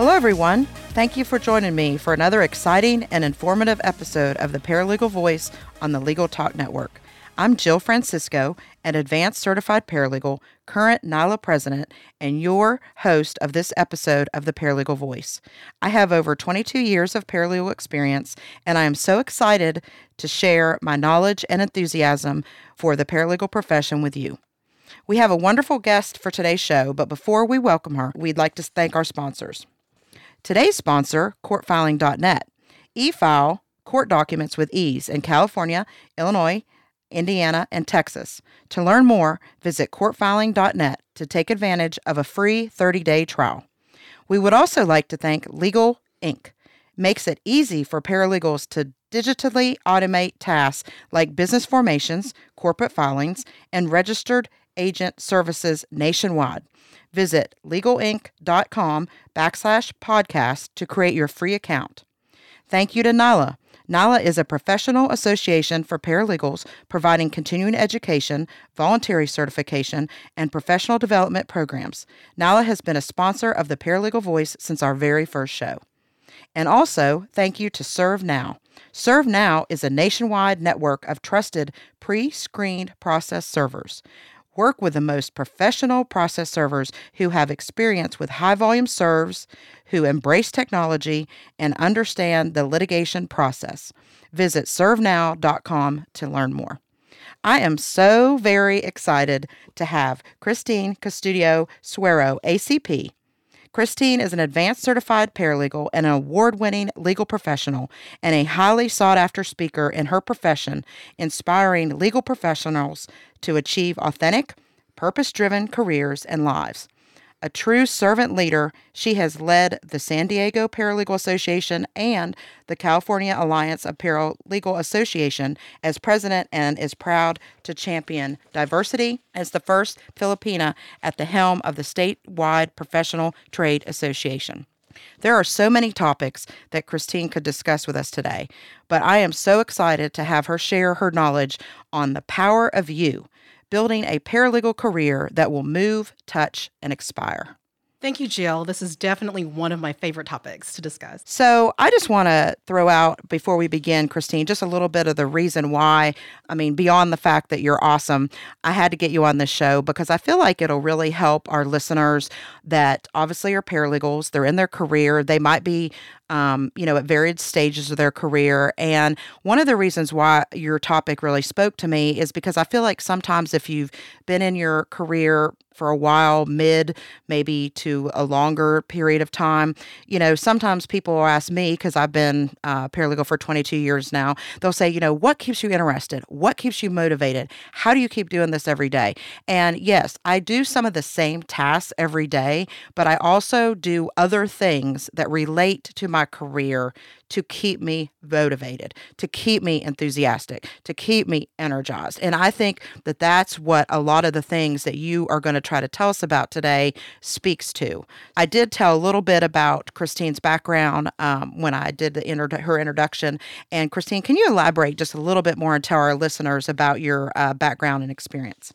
Hello, everyone. Thank you for joining me for another exciting and informative episode of the Paralegal Voice on the Legal Talk Network. I'm Jill Francisco, an advanced certified paralegal, current NALA president, and your host of this episode of the Paralegal Voice. I have over 22 years of paralegal experience, and I am so excited to share my knowledge and enthusiasm for the paralegal profession with you. We have a wonderful guest for today's show, but before we welcome her, we'd like to thank our sponsors. Today's sponsor, courtfiling.net. E file court documents with ease in California, Illinois, Indiana, and Texas. To learn more, visit courtfiling.net to take advantage of a free 30 day trial. We would also like to thank Legal Inc. Makes it easy for paralegals to digitally automate tasks like business formations, corporate filings, and registered agent services nationwide. Visit legalinc.com backslash podcast to create your free account. Thank you to NALA. NALA is a professional association for paralegals providing continuing education, voluntary certification, and professional development programs. NALA has been a sponsor of the Paralegal Voice since our very first show. And also, thank you to ServeNow. ServeNow is a nationwide network of trusted pre screened process servers. Work with the most professional process servers who have experience with high volume serves, who embrace technology, and understand the litigation process. Visit servenow.com to learn more. I am so very excited to have Kristine Custodio Suero, ACP, Kristine is an advanced certified paralegal and an award winning legal professional and a highly sought after speaker in her profession, inspiring legal professionals to achieve authentic, purpose driven careers and lives. A true servant leader, she has led the San Diego Paralegal Association and the California Alliance of Paralegal Association as president and is proud to champion diversity as the first Filipina at the helm of the statewide Professional Trade Association. There are so many topics that Kristine could discuss with us today, but I am so excited to have her share her knowledge on the power of you building a paralegal career that will move, touch, and expire. Thank you, Jill. This is definitely one of my favorite topics to discuss. So, I just want to throw out before we begin, Kristine, just a little bit of the reason why. I mean, beyond the fact that you're awesome, I had to get you on this show because I feel like it'll really help our listeners that obviously are paralegals. They're in their career. They might be um, you know, at varied stages of their career. And one of the reasons why your topic really spoke to me is because I feel like sometimes if you've been in your career for a while, mid maybe to a longer period of time. You know, sometimes people will ask me because I've been uh, paralegal for 22 years now. They'll say, you know, what keeps you interested? What keeps you motivated? How do you keep doing this every day? And yes, I do some of the same tasks every day, but I also do other things that relate to my career to keep me motivated, to keep me enthusiastic, to keep me energized. And I think that that's what a lot of the things that you are going to try to tell us about today speaks to. I did tell a little bit about Kristine's background um, when I did the inter- her introduction. And Kristine, can you elaborate just a little bit more and tell our listeners about your uh, background and experience?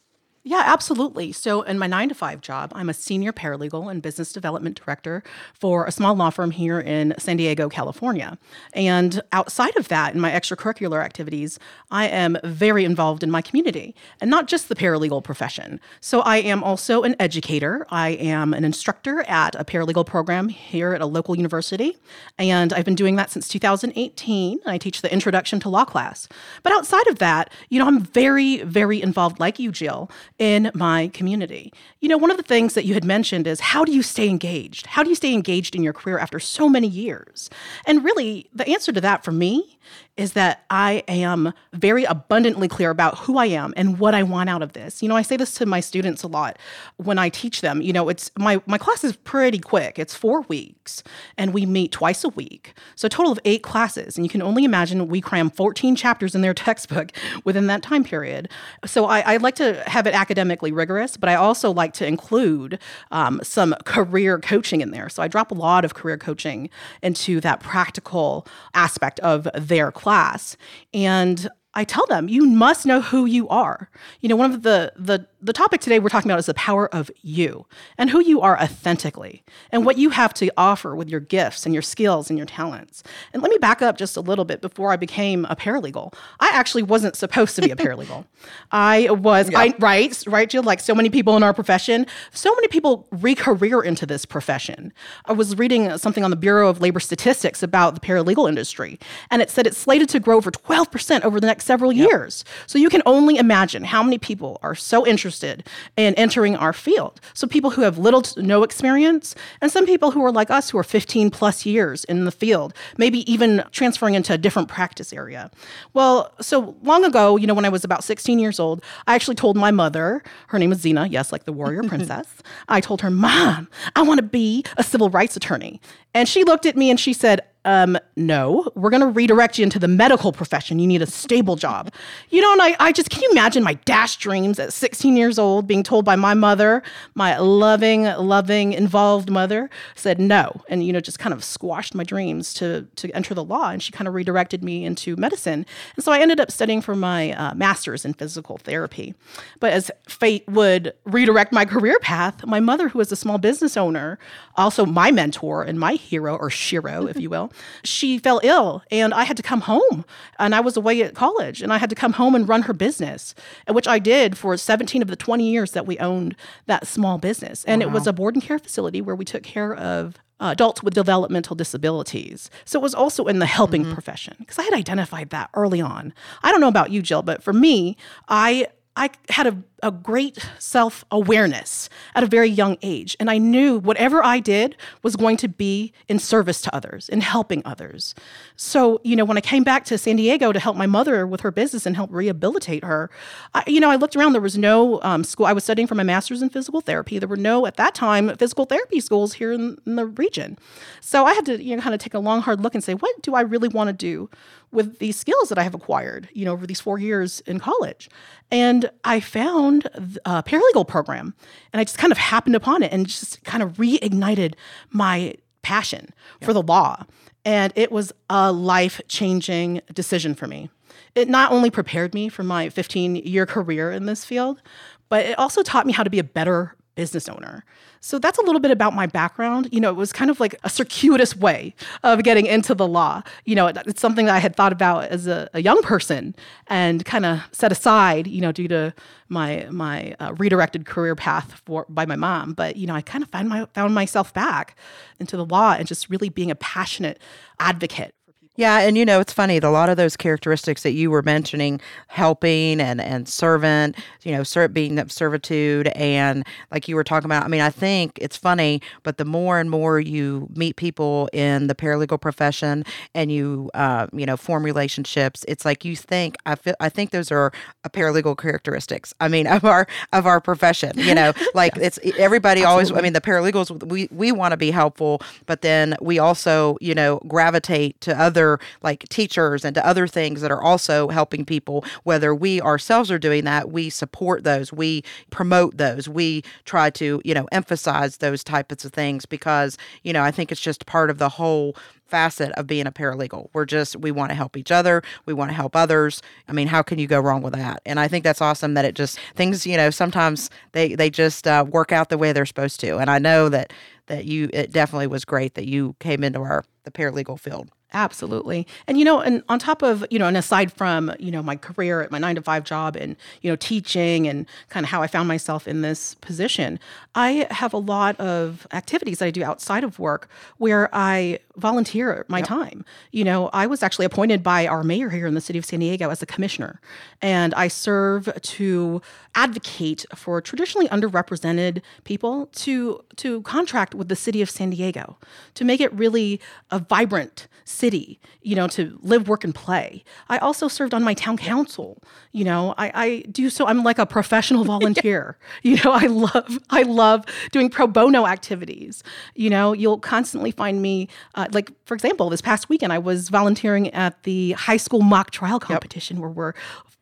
Yeah, absolutely. So, in my nine to five job, I'm a senior paralegal and business development director for a small law firm here in San Diego, California. And outside of that, in my extracurricular activities, I am very involved in my community and not just the paralegal profession. So, I am also an educator. I am an instructor at a paralegal program here at a local university. And I've been doing that since 2018. I teach the introduction to law class. But outside of that, you know, I'm very, very involved, like you, Jill in my community. You know, one of the things that you had mentioned is how do you stay engaged? How do you stay engaged in your career after so many years? And really, the answer to that for me is that I am very abundantly clear about who I am and what I want out of this. You know, I say this to my students a lot when I teach them. You know, it's my my class is pretty quick. It's 4 weeks and we meet twice a week. So a total of 8 classes and you can only imagine we cram 14 chapters in their textbook within that time period. So I, I like to have it academically rigorous, but I also like to include um, some career coaching in there. So I drop a lot of career coaching into that practical aspect of their. Class and I tell them, you must know who you are. You know, one of the the the topic today we're talking about is the power of you and who you are authentically and what you have to offer with your gifts and your skills and your talents. And let me back up just a little bit before I became a paralegal. I actually wasn't supposed to be a paralegal. I was, yeah. I, right, right, Jill, like so many people in our profession, so many people re-career into this profession. I was reading something on the Bureau of Labor Statistics about the paralegal industry, and it said it's slated to grow over 12% over the next several yep. years. So you can only imagine how many people are so interested in entering our field. So people who have little to no experience, and some people who are like us who are 15 plus years in the field, maybe even transferring into a different practice area. Well, so long ago, you know, when I was about 16 years old, I actually told my mother, her name is Zena, yes, like the warrior princess. I told her, Mom, I want to be a civil rights attorney. And she looked at me and she said, um, no, we're going to redirect you into the medical profession. You need a stable job. You know, and I, I just, can you imagine my dash dreams at 16 years old being told by my mother, my loving, loving, involved mother, said no. And, you know, just kind of squashed my dreams to, to enter the law. And she kind of redirected me into medicine. And so I ended up studying for my uh, master's in physical therapy. But as fate would redirect my career path, my mother, who was a small business owner, also my mentor and my hero, or shero, if you will, she fell ill and I had to come home. And I was away at college and I had to come home and run her business, which I did for 17 of the 20 years that we owned that small business. And wow. it was a board and care facility where we took care of uh, adults with developmental disabilities. So it was also in the helping mm-hmm. profession because I had identified that early on. I don't know about you, Jill, but for me, I I had a a great self awareness at a very young age. And I knew whatever I did was going to be in service to others, in helping others. So, you know, when I came back to San Diego to help my mother with her business and help rehabilitate her, I, you know, I looked around. There was no um, school. I was studying for my master's in physical therapy. There were no, at that time, physical therapy schools here in, in the region. So I had to, you know, kind of take a long, hard look and say, what do I really want to do with these skills that I have acquired, you know, over these four years in college? And I found a paralegal program and I just kind of happened upon it and just kind of reignited my passion for the law. And it was a life changing decision for me. It not only prepared me for my 15 year career in this field, but it also taught me how to be a better business owner. So that's a little bit about my background. You know, it was kind of like a circuitous way of getting into the law. You know, it, it's something that I had thought about as a, a young person and kind of set aside, you know, due to my my uh, redirected career path for by my mom. But you know, I kind of found my found myself back into the law and just really being a passionate advocate yeah, and you know it's funny. A lot of those characteristics that you were mentioning, helping and and servant, you know, ser- being of servitude, and like you were talking about. I mean, I think it's funny, but the more and more you meet people in the paralegal profession and you, uh, you know, form relationships, it's like you think. I feel. I think those are a paralegal characteristics. I mean, of our of our profession. You know, like yes. it's everybody Absolutely. always. I mean, the paralegals we we want to be helpful, but then we also you know gravitate to other other like teachers and to other things that are also helping people. Whether we ourselves are doing that, we support those, we promote those, we try to, you know, emphasize those types of things because, you know, I think it's just part of the whole facet of being a paralegal. We're just we want to help each other, we want to help others. I mean, how can you go wrong with that? And I think that's awesome that it just things, you know, sometimes they they just uh, work out the way they're supposed to. And I know that that you it definitely was great that you came into our the paralegal field. Absolutely. And, you know, and on top of, you know, and aside from, you know, my career at my nine to five job and, you know, teaching and kind of how I found myself in this position, I have a lot of activities that I do outside of work where I volunteer my yep. time. You know, I was actually appointed by our mayor here in the city of San Diego as a commissioner, and I serve to advocate for traditionally underrepresented people to to contract with the city of San Diego to make it really a vibrant city, you know, to live, work, and play. I also served on my town council. You know, I, I do so. I'm like a professional volunteer. you know, I love I love doing pro bono activities. You know, you'll constantly find me, uh, like for example, this past weekend I was volunteering at the high school mock trial competition yep. where we're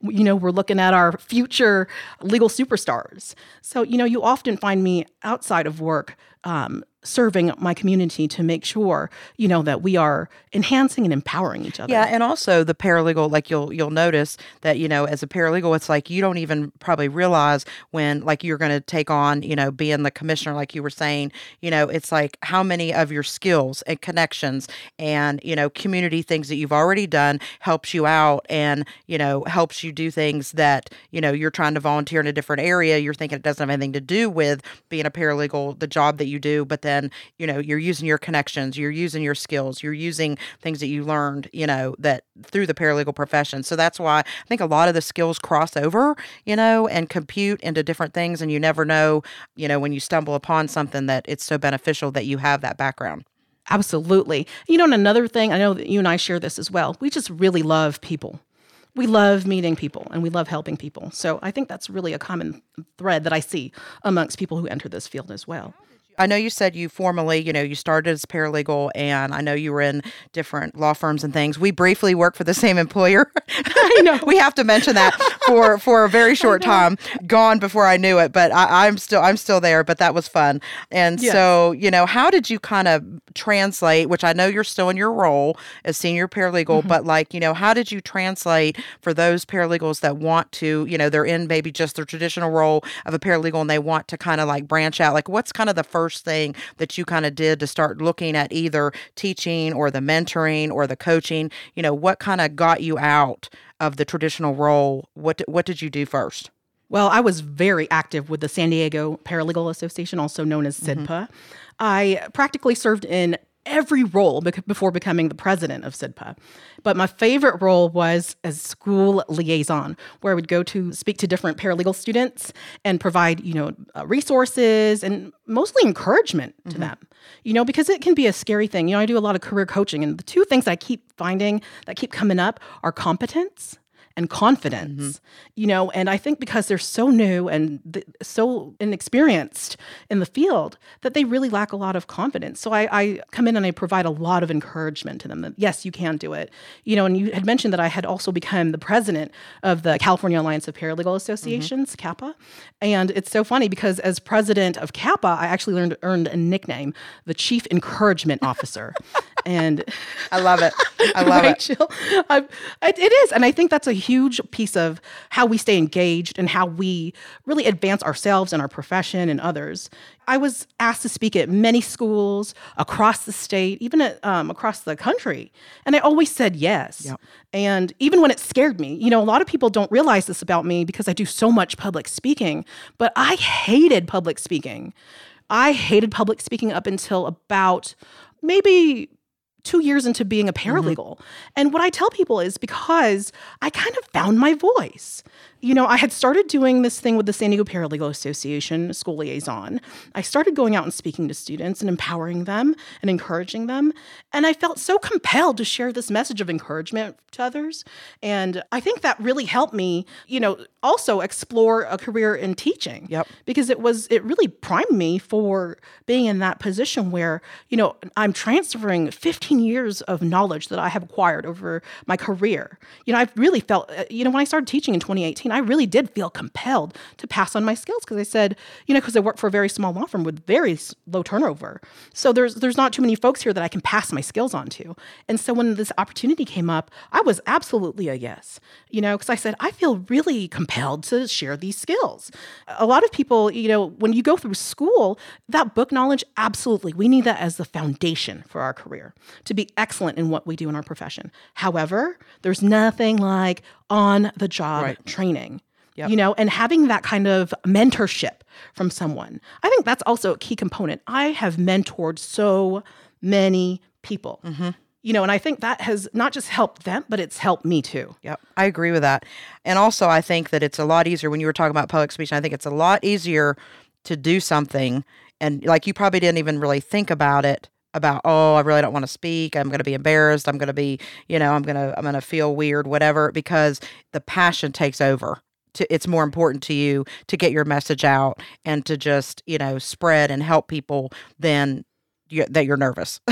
you know, we're looking at our future legal superstars. So, you know, you often find me outside of work um, serving my community to make sure you know that we are enhancing and empowering each other Yeah, and also the paralegal, like you'll you'll notice that you know as a paralegal, it's like you don't even probably realize when like you're going to take on you know being the commissioner, like you were saying, you know, it's like how many of your skills and connections and you know community things that you've already done helps you out and you know helps you do things that you know you're trying to volunteer in a different area. You're thinking it doesn't have anything to do with being a paralegal, the job that you do, but then you know you're using your connections, you're using your skills, you're using things that you learned, you know, that through the paralegal profession. So that's why I think a lot of the skills cross over, you know, and compute into different things. And you never know, you know, when you stumble upon something that it's so beneficial that you have that background. Absolutely. You know, and another thing, I know that you and I share this as well. We just really love people. We love meeting people and we love helping people. So I think that's really a common thread that I see amongst people who enter this field as well. I know you said you formally, you know, you started as paralegal, and I know you were in different law firms and things. We briefly worked for the same employer. I know. we have to mention that for for a very short time. Gone before I knew it, but I, I'm still I'm still there. But that was fun. And Yes. so, you know, how did you kind of translate? Which I know you're still in your role as senior paralegal, mm-hmm. but like, you know, how did you translate for those paralegals that want to, you know, they're in maybe just their traditional role of a paralegal and they want to kind of like branch out? Like, what's kind of the first thing that you kind of did to start looking at either teaching or the mentoring or the coaching? You know, what kind of got you out of the traditional role? What what did you do first? Well, I was very active with the San Diego Paralegal Association, also known as mm-hmm. SIDPA. I practically served in every role before becoming the president of SIDPA. But my favorite role was as school liaison, where I would go to speak to different paralegal students and provide, you know, uh, resources and mostly encouragement to them. You know, because it can be a scary thing. You know, I do a lot of career coaching, and the two things I keep finding that keep coming up are competence and confidence mm-hmm. you know and i think because they're so new and th- so inexperienced in the field that they really lack a lot of confidence. So I, I come in and i provide a lot of encouragement to them that yes you can do it. You know and you had mentioned that i had also become the president of the california alliance of paralegal mm-hmm. associations CAPA and it's so funny because as president of CAPA i actually learned earned a nickname the chief encouragement officer and I love it. I love right, it. I, it, it is. And I think that's a huge piece of how we stay engaged and how we really advance ourselves and our profession and others. I was asked to speak at many schools across the state, even at, um, across the country. And I always said yes. Yep. And even when it scared me, you know, a lot of people don't realize this about me because I do so much public speaking, but I hated public speaking. I hated public speaking up until about maybe two years into being a mm-hmm. paralegal. And what I tell people is because I kind of found my voice. You know, I had started doing this thing with the San Diego Paralegal Association, school liaison. I started going out and speaking to students and empowering them and encouraging them. And I felt so compelled to share this message of encouragement to others. And I think that really helped me, you know, also explore a career in teaching Yep. because it was it really primed me for being in that position where you know i'm transferring 15 years of knowledge that i have acquired over my career you know i've really felt uh, you know when i started teaching in 2018 i really did feel compelled to pass on my skills because i said you know because i work for a very small law firm with very low turnover. So there's there's not too many folks here that i can pass my skills on to. And so when this opportunity came up i was absolutely a yes you know because i said i feel really compelled to share these skills. A lot of people you know when you go through school that book knowledge absolutely we need that as the foundation for our career to be excellent in what we do in our profession. However there's nothing like on the job Right. training Yep. you know and having that kind of mentorship from someone i think that's also a key component i have mentored so many people mm-hmm. you know and i think that has not just helped them but it's helped me too Yep, I agree with that. And also, I think that it's a lot easier when you were talking about public speech. I think it's a lot easier to do something, and like you probably didn't even really think about it. About oh, I really don't want to speak. I'm going to be embarrassed. I'm going to be, you know, I'm going to I'm going to feel weird, whatever. Because the passion takes over. To, it's more important to you to get your message out and to just you know spread and help people than you, that you're nervous.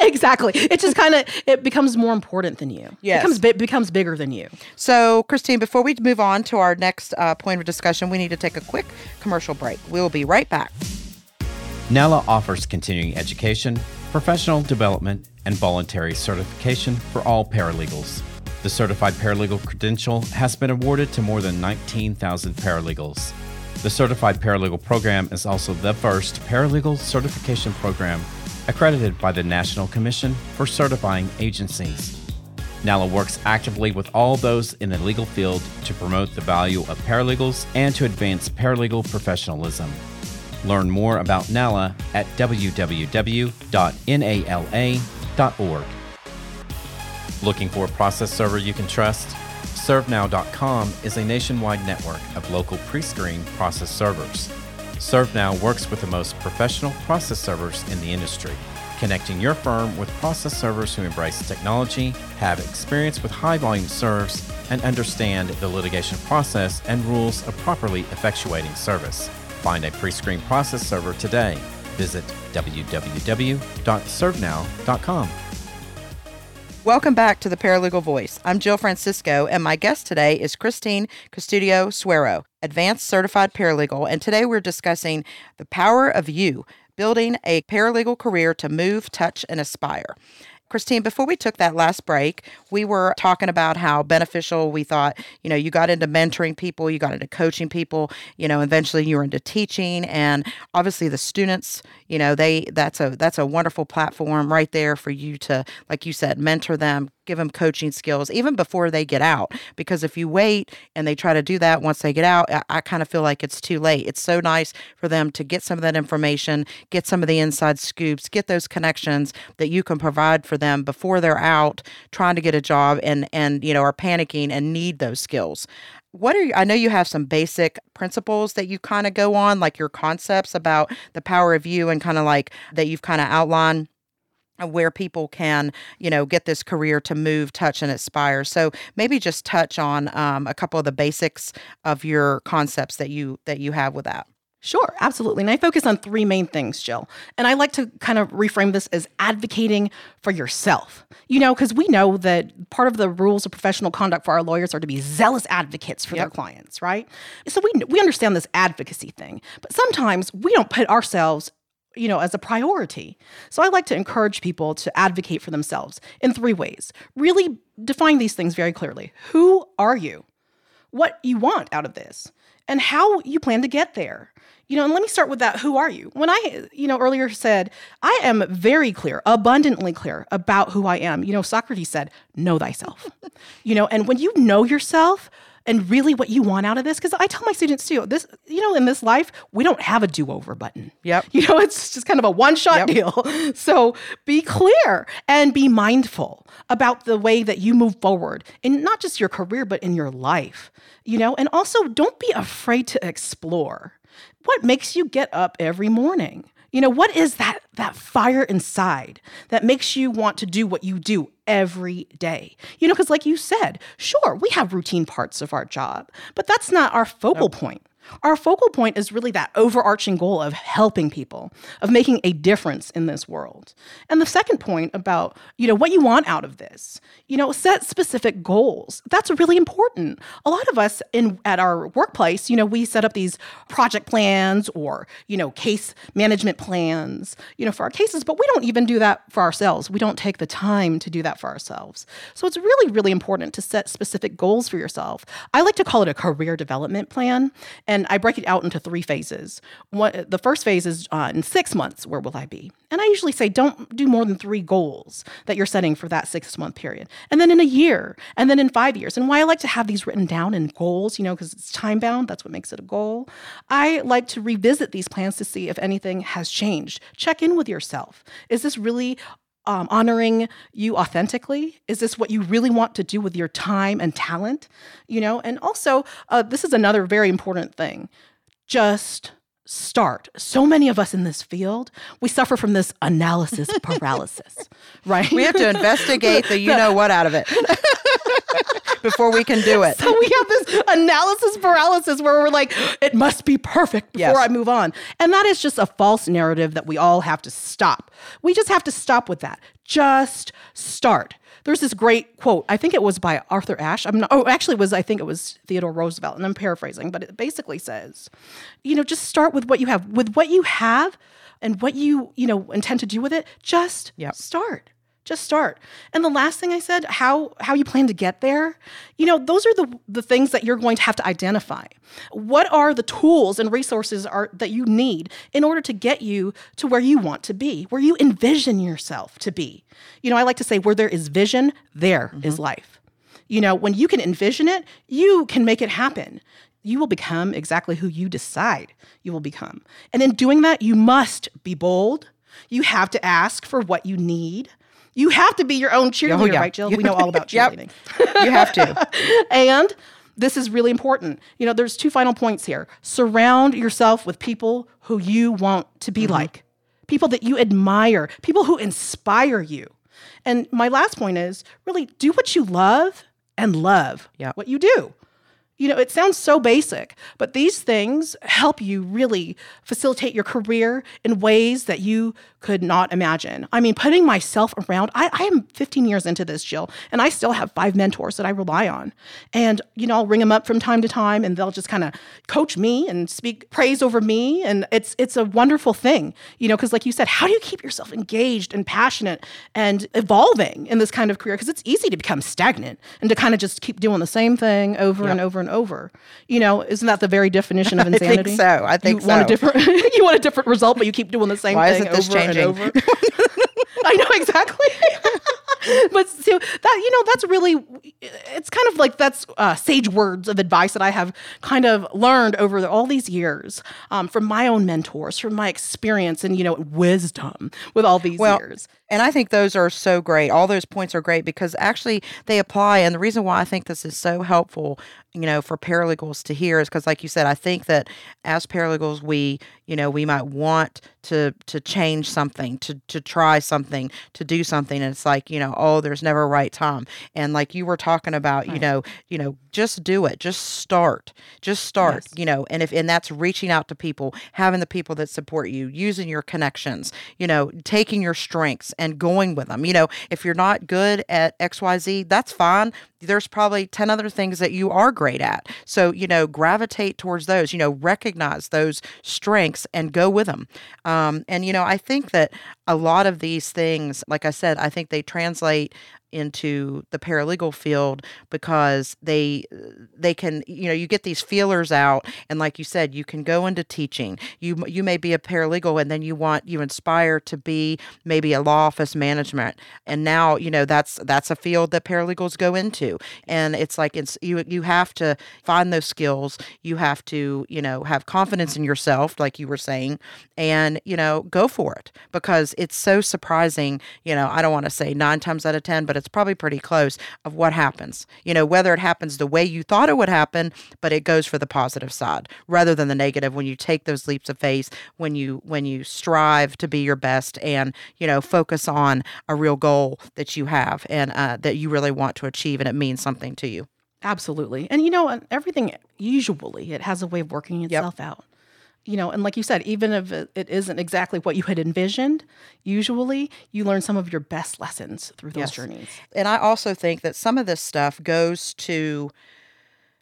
exactly it just kind of it becomes more important than you Yeah, becomes bi- becomes bigger than you So, Kristine, before we move on to our next uh, point of discussion, we need to take a quick commercial break. We'll be right back. NALA offers continuing education, professional development, and voluntary certification for all paralegals. The Certified Paralegal credential has been awarded to more than 19,000 paralegals. The Certified Paralegal program is also the first paralegal certification program accredited by the National Commission for Certifying Agencies. NALA works actively with all those in the legal field to promote the value of paralegals and to advance paralegal professionalism. Learn more about NALA at www.nala.org. Looking for a process server you can trust? ServeNow.com is a nationwide network of local pre screened process servers. ServeNow works with the most professional process servers in the industry, connecting your firm with process servers who embrace technology, have experience with high volume serves, and understand the litigation process and rules of properly effectuating service. Find a pre screen process server today. Visit www.servenow.com. Welcome back to the Paralegal Voice. I'm Jill Francisco, and my guest today is Kristine Custodio Suero, Advanced Certified Paralegal. And today we're discussing the power of you, building a paralegal career to move, touch, and aspire. Kristine, before we took that last break, we were talking about how beneficial we thought, you know, you got into mentoring people, you got into coaching people, you know, eventually you were into teaching and obviously the students, you know, they that's a that's a wonderful platform right there for you to like you said, mentor them, give them coaching skills even before they get out. Because if you wait and they try to do that once they get out, I, I kind of feel like it's too late. It's so nice for them to get some of that information, get some of the inside scoops, get those connections that you can provide for them before they're out trying to get a job and and you know are panicking and need those skills what are you, I know you have some basic principles that you kind of go on, like your concepts about the power of you and kind of like that you've kind of outlined where people can you know get this career to move touch and aspire so maybe just touch on um, a couple of the basics of your concepts that you that you have with that Sure, absolutely. And I focus on three main things, Jill. And I like to kind of reframe this as advocating for yourself. You know, because we know that part of the rules of professional conduct for our lawyers are to be zealous advocates for yep. their clients, right? So we we understand this advocacy thing, but sometimes we don't put ourselves you know, as a priority. So I like to encourage people to advocate for themselves in three ways. Really define these things very clearly. Who are you? What you want out of this? And how you plan to get there. You know, and let me start with that. Who are you? When I, you know, earlier said, I am very clear, abundantly clear about who I am. You know, Socrates said, know thyself. you know, and when you know yourself, and really what you want out of this? Because i tell my students too this you know in this life we don't have a do-over button. Yep. You know it's just kind of a one-shot yep. deal. So be clear and be mindful about the way that you move forward in not just your career but in your life you know? And also don't be afraid to explore. What makes you get up every morning? You know, what is that that fire inside that makes you want to do what you do every day? You know, because like you said, sure, we have routine parts of our job, but that's not our focal nope. point. Our focal point is really that overarching goal of helping people, of making a difference in this world. And the second point about, you know, what you want out of this, you know, set specific goals. That's really important. A lot of us in at our workplace, you know, we set up these project plans or, you know, case management plans, you know, for our cases, but we don't even do that for ourselves. We don't take the time to do that for ourselves. So it's really really important to set specific goals for yourself. I like to call it a career development plan. And and I break it out into three phases. The first phase is uh, in six months, where will I be? And I usually say don't do more than three goals that you're setting for that six month period. And then in a year, and then in five years. And why I like to have these written down in goals, you know, because it's time bound, that's what makes it a goal. I like to revisit these plans to see if anything has changed. Check in with yourself. Is this really um, honoring you authentically? Is this what you really want to do with your time and talent? You know, and also, uh, this is another very important thing. Just start. So many of us in this field, we suffer from this analysis paralysis, right? We have to investigate the you know what out of it. before we can do it. So we have this analysis paralysis where we're like, it must be perfect before yes. I move on. And that is just a false narrative that we all have to stop. We just have to stop with that. Just start. There's this great quote. I think it was by Arthur Ashe. I'm not, oh, actually, it was I think it was Theodore Roosevelt, and I'm paraphrasing, but it basically says, you know, just start with what you have. With what you have, and what you, you know, intend to do with it, just Yep. start. Just start. And the last thing I said, how how you plan to get there, you know, those are the the things that you're going to have to identify. What are the tools and resources are that you need in order to get you to where you want to be, where you envision yourself to be. You know, I like to say where there is vision, there is mm-hmm. life. You know, when you can envision it, you can make it happen. You will become exactly who you decide you will become. And in doing that, you must be bold. You have to ask for what you need. You have to be your own oh, cheerleader, yeah. right, Jill? We know all about Yep. cheerleading. You have to. and this is really important. You know, there's two final points here. Surround yourself with people who you want to be mm-hmm. like, people that you admire, people who inspire you. And my last point is really do what you love and love Yep. what you do. You know, it sounds so basic, but these things help you really facilitate your career in ways that you could not imagine. I mean, putting myself around, I, I am 15 years into this, Jill, and I still have five mentors that I rely on. And, you know, I'll ring them up from time to time and they'll just kind of coach me and speak praise over me. And it's it's a wonderful thing, you know, because like you said, how do you keep yourself engaged and passionate and evolving in this kind of career? Because it's easy to become stagnant and to kind of just keep doing the same thing over and over and over. You know, isn't that the very definition of insanity? I think so. I think you want a different you want a different result, but you keep doing the same Why thing isn't this over changing? and over. I know exactly. but so that you know that's really it's kind of like that's uh, sage words of advice that I have kind of learned over the, all these years um, from my own mentors, from my experience and you know wisdom with all these Well, years. And I think those are so great. All those points are great because actually they apply. And the reason why I think this is so helpful, you know, for paralegals to hear is because, like you said, I think that as paralegals, we, you know, we might want to to change something, to to try something, to do something, and it's like, you know, oh, there's never a right time. And like you were talking about, you know, you know, just do it, just start, just start, Yes. you know, and if and that's reaching out to people, having the people that support you, using your connections, you know, taking your strengths and going with them. You know, if you're not good at XYZ, that's fine. There's probably 10 other things that you are great at. So, you know, gravitate towards those, you know, recognize those strengths and go with them. Um, and, you know, I think that a lot of these things, like I said, I think they translate into the paralegal field because they they can you know you get these feelers out and like you said you can go into teaching. You you may be a paralegal and then you want you inspire to be maybe a law office management. And now you know that's that's a field that paralegals go into. And it's like it's you you have to find those skills. You have to you know have confidence in yourself like you were saying and you know go for it because it's so surprising. You know i don't want to say nine times out of ten but it's probably pretty close of what happens you know whether it happens the way you thought it would happen but it goes for the positive side rather than the negative when you take those leaps of faith when you when you strive to be your best and you know focus on a real goal that you have and uh, that you really want to achieve and it means something to you Absolutely. And you know, everything usually it has a way of working itself out. You know, and like you said, even if it isn't exactly what you had envisioned, usually you learn some of your best lessons through those Yes. journeys. and I also think that some of this stuff goes to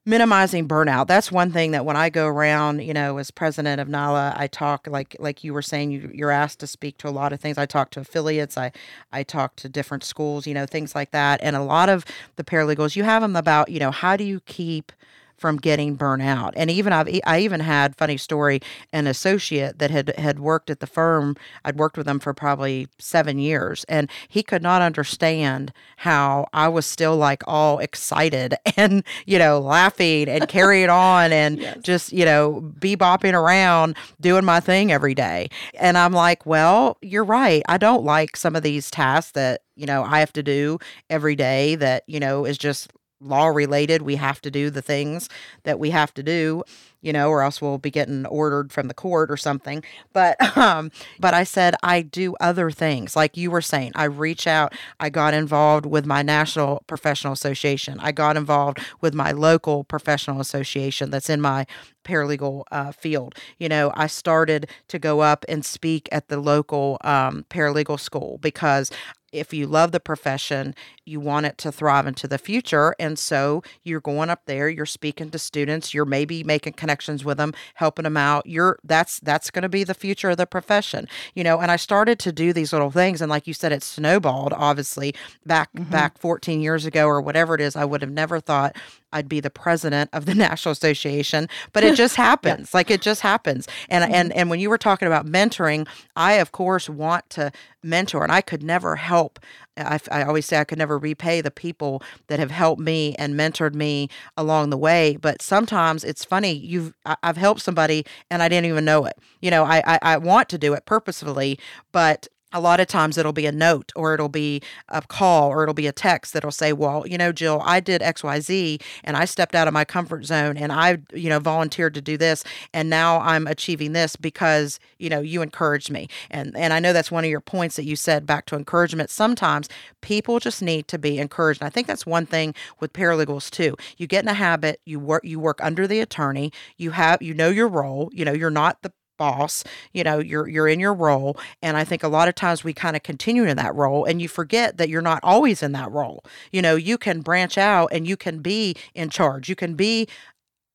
minimizing burnout. That's one thing that when I go around, you know, as president of NALA, I talk like like you were saying, you, you're asked to speak to a lot of things. I talk to affiliates, I I talk to different schools, you know, things like that. And a lot of the paralegals, you have them about, you know, how do you keep from getting burnout. And even I've I even had funny story an associate that had had worked at the firm. I'd worked with him for probably 7 years and he could not understand how I was still like all excited and you know laughing and carrying on and just you know bebopping around doing my thing every day. And I'm like, well, you're right. I don't like some of these tasks that you know I have to do every day that you know is just law related. We have to do the things that we have to do, you know, or else we'll be getting ordered from the court or something. But um but I said I do other things. Like you were saying, I reach out, I got involved with my national professional association. I got involved with my local professional association that's in my paralegal uh, field. You know, I started to go up and speak at the local um, paralegal school because if you love the profession, you want it to thrive into the future. And so you're going up there, you're speaking to students, you're maybe making connections with them, helping them out. You're that's that's going to be the future of the profession. You know, and I started to do these little things and like you said it snowballed obviously back mm-hmm. back 14 years ago or whatever it is. I would have never thought I'd be the president of the National Association, but it just happens. yeah. Like it just happens. And mm-hmm. and and when you were talking about mentoring, I of course want to mentor, and I could never help. I, I always say I could never repay the people that have helped me and mentored me along the way. But sometimes it's funny. You've I've helped somebody and I didn't even know it. You know, I I, I want to do it purposefully, but a lot of times it'll be a note or it'll be a call or it'll be a text that'll say, well, you know, Jill, I did XYZ and I stepped out of my comfort zone and I, you know, volunteered to do this and now I'm achieving this because, you know, you encouraged me. And and I know that's one of your points that you said back to encouragement. Sometimes people just need to be encouraged. And I think that's one thing with paralegals too. You get in a habit, you work you work under the attorney, you have you know your role, you know, you're not the boss you know you're you're in your role and i think a lot of times we kind of continue in that role and you forget that you're not always in that role. You know you can branch out and you can be in charge. You can be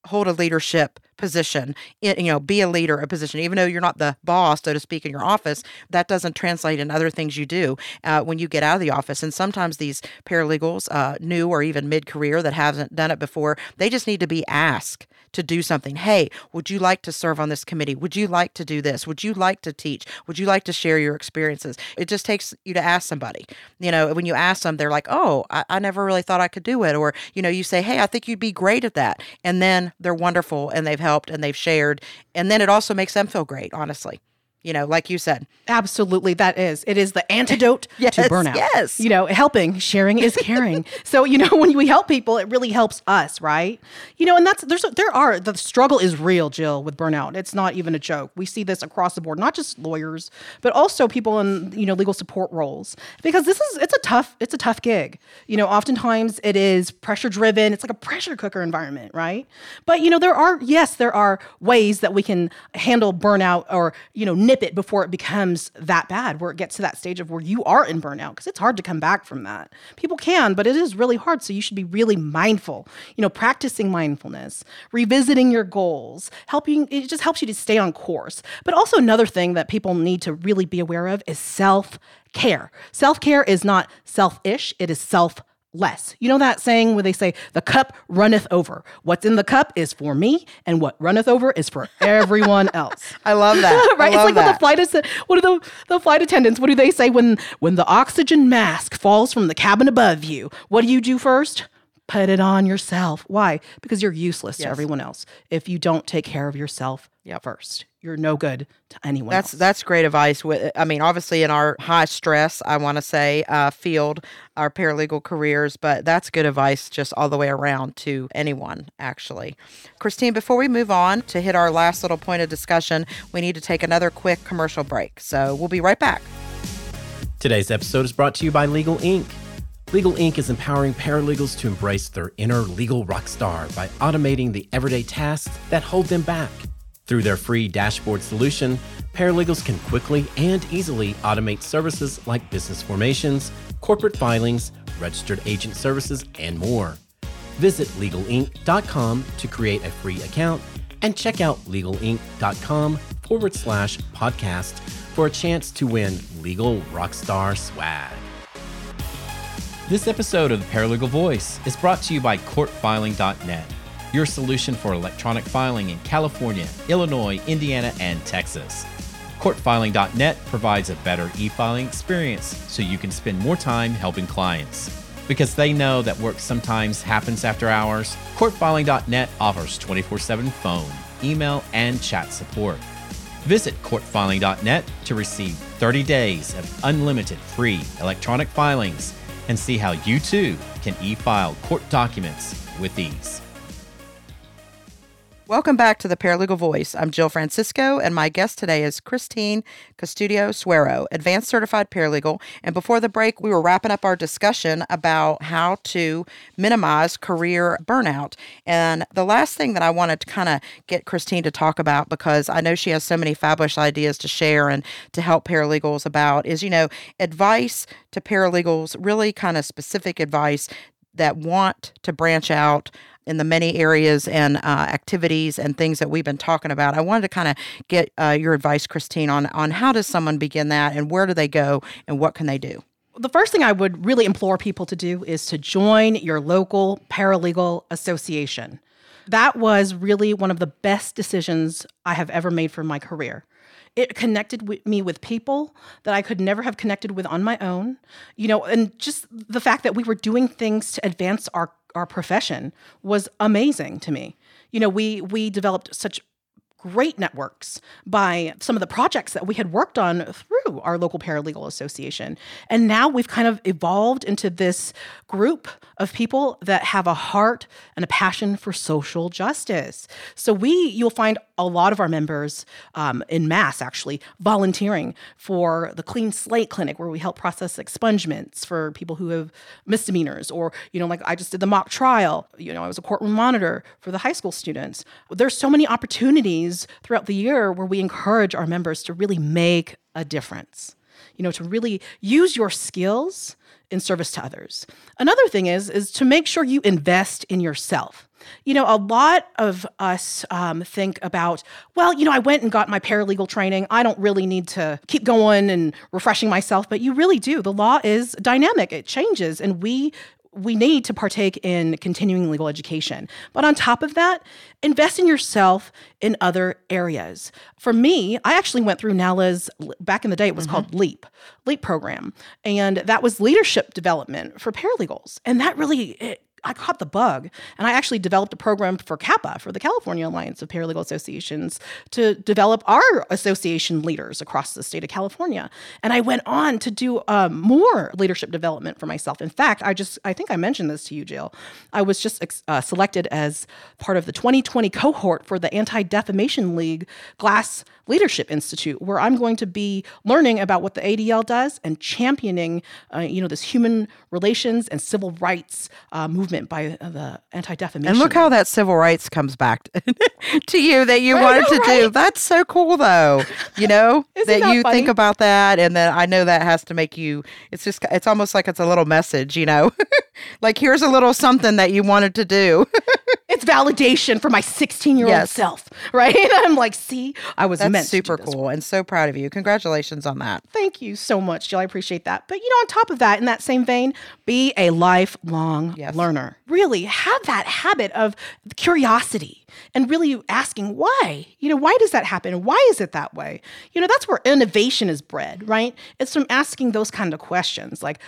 hold a leadership position you know be a leader a position. Even though you're not the boss so to speak in your office that doesn't translate in other things you do uh, when you get out of the office. And sometimes these paralegals uh, new or even mid-career that haven't done it before they just need to be asked to do something. Hey, would you like to serve on this committee? Would you like to do this? Would you like to teach? Would you like to share your experiences? It just takes you to ask somebody. You know, when you ask them, they're like, oh, I, I never really thought I could do it. Or, you know, you say, hey, I think you'd be great at that. And then they're wonderful and they've helped and they've shared. And then it also makes them feel great, honestly you know, like you said. Absolutely, that is. It is the antidote yes, to burnout. Yes. You know, helping, sharing is caring. so, you know, when we help people, it really helps us, right? You know, and that's there's there are the struggle is real, Jill, with burnout. It's not even a joke. We see this across the board, not just lawyers, but also people in, you know, legal support roles. Because this is it's a tough it's a tough gig. You know, oftentimes it is pressure driven. It's like a pressure cooker environment, right? But you know, there are yes, there are ways that we can handle burnout or, you know, nip it before it becomes that bad, where it gets to that stage of where you are in burnout, because it's hard to come back from that. People can, but it is really hard. So you should be really mindful, you know, practicing mindfulness, revisiting your goals, helping, it just helps you to stay on course. But also, another thing that people need to really be aware of is self care. Self care is not selfish, it is self less. You know that saying where they say, the cup runneth over. What's in the cup is for me, and what runneth over is for everyone else. I love that. right? Love it's like the flight what are the, the flight attendants? What do they say when when the oxygen mask falls from the cabin above you? What do you do first? Put it on yourself. Why? Because you're useless yes. to everyone else if you don't take care of yourself yep. first. You're no good to anyone. That's else. that's great advice. With I mean, obviously in our high stress, I want to say uh, field, our paralegal careers, but that's good advice just all the way around to anyone. Actually, Kristine, before we move on to hit our last little point of discussion, we need to take another quick commercial break. So we'll be right back. Today's episode is brought to you by Legal Inc. Legal Inc. is empowering paralegals to embrace their inner legal rock star by automating the everyday tasks that hold them back. Through their free dashboard solution, paralegals can quickly and easily automate services like business formations, corporate filings, registered agent services, and more. Visit legalinc.com to create a free account and check out legalinc.com forward slash podcast for a chance to win legal rockstar swag. This episode of the Paralegal Voice is brought to you by courtfiling.net, your solution for electronic filing in California, Illinois, Indiana, and Texas. Courtfiling.net provides a better e filing experience so you can spend more time helping clients. Because they know that work sometimes happens after hours, courtfiling.net offers 24 7 phone, email, and chat support. Visit courtfiling.net to receive 30 days of unlimited free electronic filings and see how you too can e file court documents with ease. Welcome back to the Paralegal Voice. I'm Jill Francisco, and my guest today is Kristine Custodio Suero, Advanced Certified Paralegal. And before the break, we were wrapping up our discussion about how to minimize career burnout. And the last thing that I wanted to kind of get Kristine to talk about, because I know she has so many fabulous ideas to share and to help paralegals about, is, you know, advice to paralegals, really kind of specific advice that want to branch out in the many areas and uh, activities and things that we've been talking about. I wanted to kind of get uh, your advice, Kristine, on on how does someone begin that and where do they go and what can they do? the first thing I would really implore people to do is to join your local paralegal association. That was really one of the best decisions I have ever made for my career. It connected with me with people that I could never have connected with on my own. You know, and just the fact that we were doing things to advance our our profession was amazing to me. You know, we we developed such great networks by some of the projects that we had worked on through our local paralegal association. And now we've kind of evolved into this group of people that have a heart and a passion for social justice. So we, you'll find a lot of our members um, in mass actually volunteering for the Clean Slate Clinic, where we help process expungements for people who have misdemeanors, or you know, like I just did the mock trial. You know, I was a courtroom monitor for the high school students. There's so many opportunities throughout the year where we encourage our members to really make a difference. You know, to really use your skills in service to others. Another thing is is to make sure you invest in yourself. You know, a lot of us um, think about, well, you know, I went and got my paralegal training. I don't really need to keep going and refreshing myself, but you really do. The law is dynamic, it changes, and we we need to partake in continuing legal education. But on top of that, invest in yourself in other areas. For me, I actually went through NALA's, back in the day, it was mm-hmm. called LEAP, LEAP program. And that was leadership development for paralegals. And that really, I caught the bug and I actually developed a program for CAPA, for the California Alliance of Paralegal Associations, to develop our association leaders across the state of California. And I went on to do um, more leadership development for myself. In fact, I just, I think I mentioned this to you, Jill. I was just uh, selected as part of the 2020 cohort for the Anti Defamation League Glass Leadership Institute, where I'm going to be learning about what the ADL does and championing, uh, you know, this human relations and civil rights uh, movement by uh, the Anti-Defamation. And look how that civil rights comes back to you that you wanted to right? do. That's so cool, though. You know that, that, you funny? think about that, and then I know that has to make you. It's just. It's almost like it's a little message. You know, like here's a little something that you wanted to do. it's validation for my 16 year old self, right? I'm like, see, I was That's meant super cool and so proud of you. Congratulations on that. Thank you so much, Jill. I appreciate that. But you know, on top of that, in that same vein, be a lifelong yes. learner. Really have that habit of curiosity and really asking why. You know, why does that happen? Why is it that way? You know, that's where innovation is bred, right? It's from asking those kind of questions like,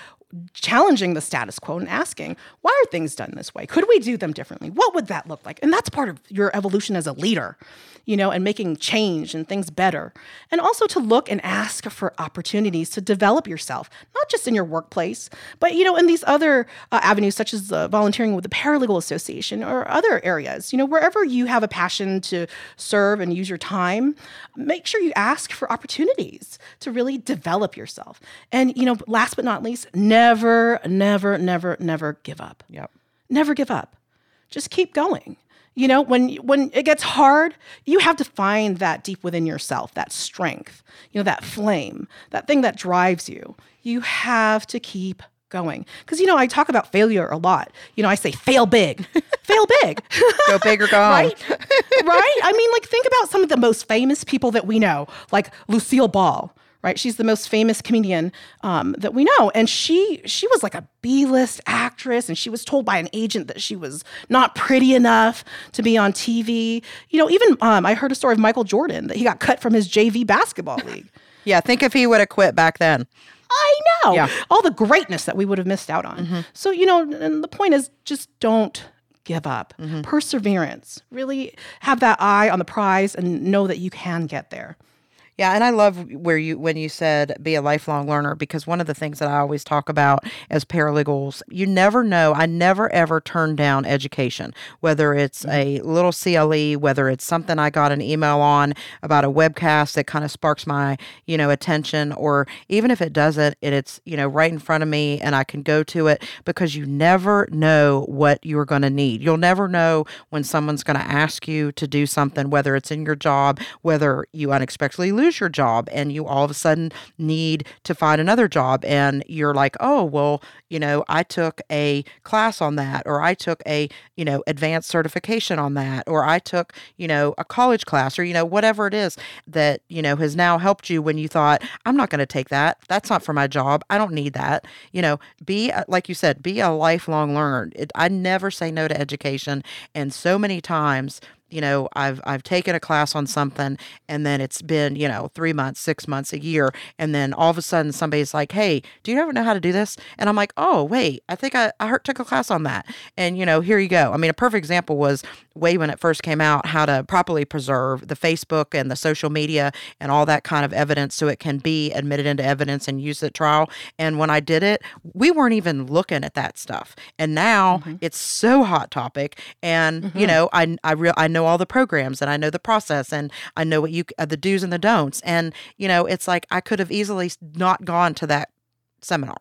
challenging the status quo and asking, why are things done this way? Could we do them differently? What would that look like? And that's part of your evolution as a leader you know, and making change and things better. And also to look and ask for opportunities to develop yourself, not just in your workplace, but, you know, in these other uh, avenues, such as uh, volunteering with the Paralegal Association or other areas. You know, wherever you have a passion to serve and use your time, make sure you ask for opportunities to really develop yourself. And, you know, last but not least, never, never, never, never never give up. Yep. Never give up. Just keep going. You know, when when it gets hard, you have to find that deep within yourself, that strength, you know, that flame, that thing that drives you. You have to keep going. Because, you know, I talk about failure a lot. You know, I say fail big, fail big. go big or go right? right? I mean, like, think about some of the most famous people that we know, like Lucille Ball right? She's the most famous comedian um, that we know, and she she was like a B list actress, and she was told by an agent that she was not pretty enough to be on TV. You know, even um, I heard a story of Michael Jordan that he got cut from his JV basketball league. yeah, think if he would have quit back then. I know yeah. all the greatness that we would have missed out on. Mm-hmm. So you know, and the point is, just don't give up. Mm-hmm. Perseverance. Really have that eye on the prize and know that you can get there. Yeah, and I love where you when you said be a lifelong learner because one of the things that I always talk about as paralegals, you never know. I never ever turn down education, whether it's mm-hmm. a little CLE, whether it's something I got an email on about a webcast that kind of sparks my, you know, attention or even if it doesn't, it, it's, you know, right in front of me and I can go to it because you never know what you're going to need. You'll never know when someone's going to ask you to do something whether it's in your job, whether you unexpectedly lose your job and you all of a sudden need to find another job and you're like, "Oh, well, you know, I took a class on that or I took a, you know, advanced certification on that or I took, you know, a college class or you know, whatever it is that, you know, has now helped you when you thought, I'm not going to take that. That's not for my job. I don't need that. You know, be like you said, be a lifelong learner. It, I never say no to education and so many times you know i've i've taken a class on something and then it's been you know three months six months a year and then all of a sudden somebody's like hey do you ever know how to do this? And i'm like oh wait i think i, I heard, took a class on that. And you know here you go. I mean a perfect example was way when it first came out how to properly preserve the facebook and the social media and all that kind of evidence so it can be admitted into evidence and used at trial. And when i did it we weren't even looking at that stuff. And now mm-hmm. it's so hot topic and mm-hmm. you know i i real i know know all the programs and I know the process and I know what you uh, the do's and the don'ts. And you know, it's like I could have easily not gone to that seminar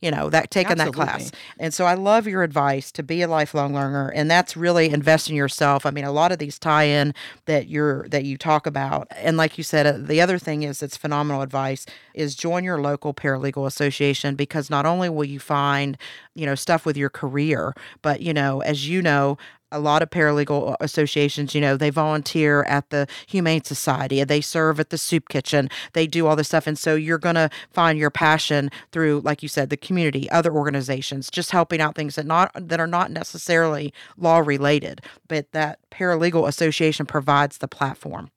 you know that taking that class and so i love your advice to be a lifelong learner and that's really invest in yourself i mean a lot of these tie in that you're that you talk about and like you said uh, the other thing is it's phenomenal advice is join your local paralegal association because not only will you find you know stuff with your career but you know as you know a lot of paralegal associations, you know, they volunteer at the Humane Society, they serve at the soup kitchen, they do all this stuff. And so you're going to find your passion through, like you said, the community, other organizations, just helping out things that not that are not necessarily law related, but that paralegal association provides the platform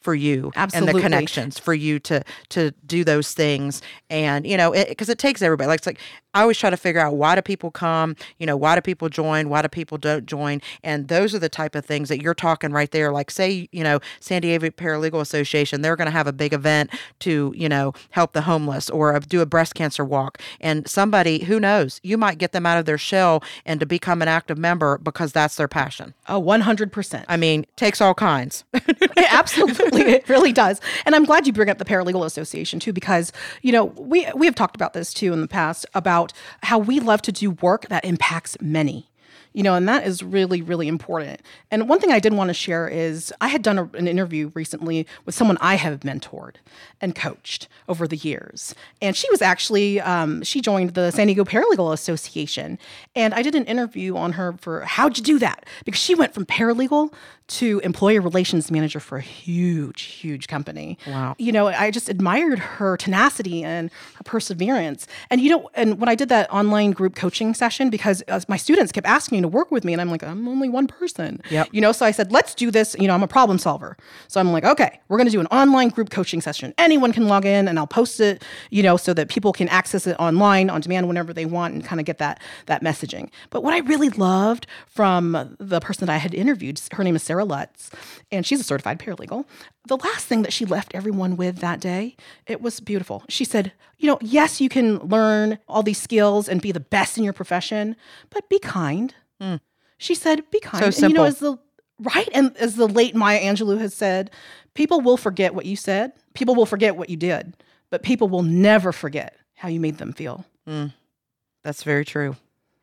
for you Absolutely. and the connections for you to to do those things and you know because it, it, takes everybody like it's like I always try to figure out why do people come, you know, why do people join, why do people don't join, and those are the type of things that you're talking right there. Like say, you know, San Diego Paralegal Association, they're going to have a big event to, you know, help the homeless or do a breast cancer walk, and somebody who knows, you might get them out of their shell and to become an active member because that's their passion. Oh, one hundred percent. I mean, takes all kinds. yeah, absolutely, it really does. And I'm glad you bring up the Paralegal Association too, because you know we we have talked about this too in the past about about how we love to do work that impacts many you know, and that is really, really important. And one thing I did want to share is I had done a, an interview recently with someone I have mentored and coached over the years. And she was actually, um, she joined the San Diego Paralegal Association. And I did an interview on her for how'd you do that? Because she went from paralegal to employer relations manager for a huge, huge company. Wow. You know, I just admired her tenacity and her perseverance. And, you know, and when I did that online group coaching session, because my students kept asking to work with me. And I'm like, I'm only one person. Yep. You know, so I said, let's do this. You know, I'm a problem solver. So I'm like, okay, we're going to do an online group coaching session. Anyone can log in and I'll post it, you know, so that people can access it online on demand whenever they want and kind of get that, that messaging. But what I really loved from the person that I had interviewed, her name is Sarah Lutz, and she's a certified paralegal. The last thing that she left everyone with that day, it was beautiful. She said, you know, yes, you can learn all these skills and be the best in your profession, but be kind. Mm. She said, "Be kind." So simple. And, you know, as the right and as the late Maya Angelou has said, people will forget what you said. People will forget what you did, but people will never forget how you made them feel. Mm. That's very true.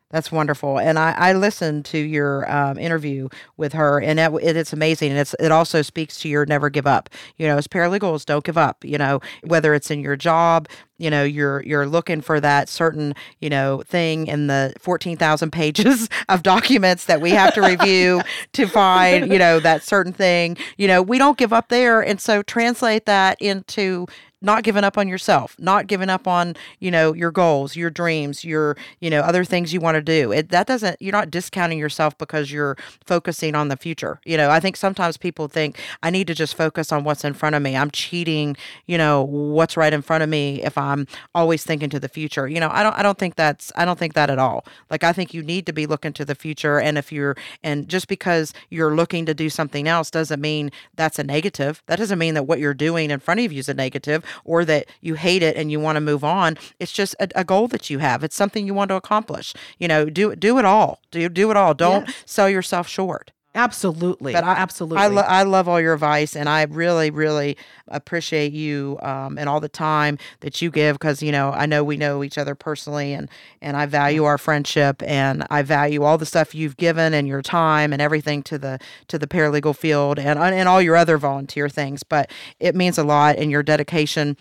That's wonderful, and I, I listened to your um, interview with her, and it, it, it's amazing. And it's it also speaks to your never give up. You know, as paralegals, don't give up. You know, whether it's in your job, you know, you're you're looking for that certain you know thing in the fourteen thousand pages of documents that we have to review to find you know that certain thing. You know, we don't give up there, and so translate that into not giving up on yourself, not giving up on, you know, your goals, your dreams, your, you know, other things you want to do. It that doesn't you're not discounting yourself because you're focusing on the future. You know, I think sometimes people think I need to just focus on what's in front of me. I'm cheating, you know, what's right in front of me if I'm always thinking to the future. You know, I don't I don't think that's I don't think that at all. Like I think you need to be looking to the future and if you're and just because you're looking to do something else doesn't mean that's a negative. That doesn't mean that what you're doing in front of you is a negative or that you hate it and you want to move on. It's just a, a, goal that you have. It's something you want to accomplish. You know, do do it all. Do do it all. Don't sell yourself short. Absolutely. But I, absolutely. I, lo- I love all your advice and I really, really appreciate you um, and all the time that you give because, you know, I know we know each other personally and, and I value our friendship and I value all the stuff you've given and your time and everything to the, to the paralegal field and, and all your other volunteer things. But it means a lot and your dedication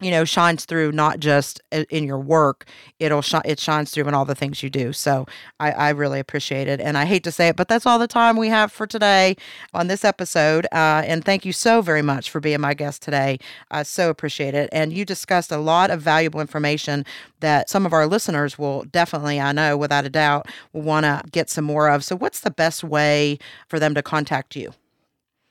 you know shines through not just in your work it'll sh- it shines through in all the things you do. So I, I really appreciate it and i hate to say it but that's all the time we have for today on this episode uh, and thank you so very much for being my guest today. I so appreciate it and you discussed a lot of valuable information that some of our listeners will definitely i know without a doubt will want to get some more of. So what's the best way for them to contact you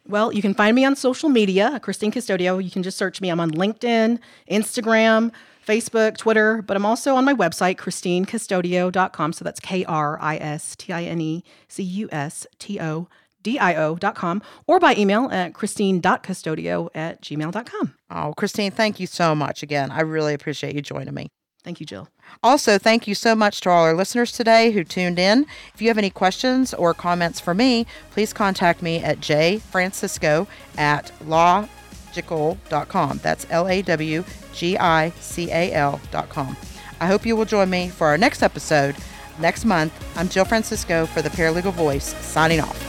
well, you can find me on social media, Kristine Custodio. You can just search me. I'm on LinkedIn, Instagram, Facebook, Twitter, but I'm also on my website, kristinecustodio.com. So that's K R I S T I N E C U S T O D I O.com or by email at kristine.custodio at gmail.com. Oh, Kristine, thank you so much again. I really appreciate you joining me. Thank you, Jill. Also, thank you so much to all our listeners today who tuned in. If you have any questions or comments for me, please contact me at jfrancisco at lawgical.com. That's L A W G I C A L.com. I hope you will join me for our next episode next month. I'm Jill Francisco for the Paralegal Voice, signing off.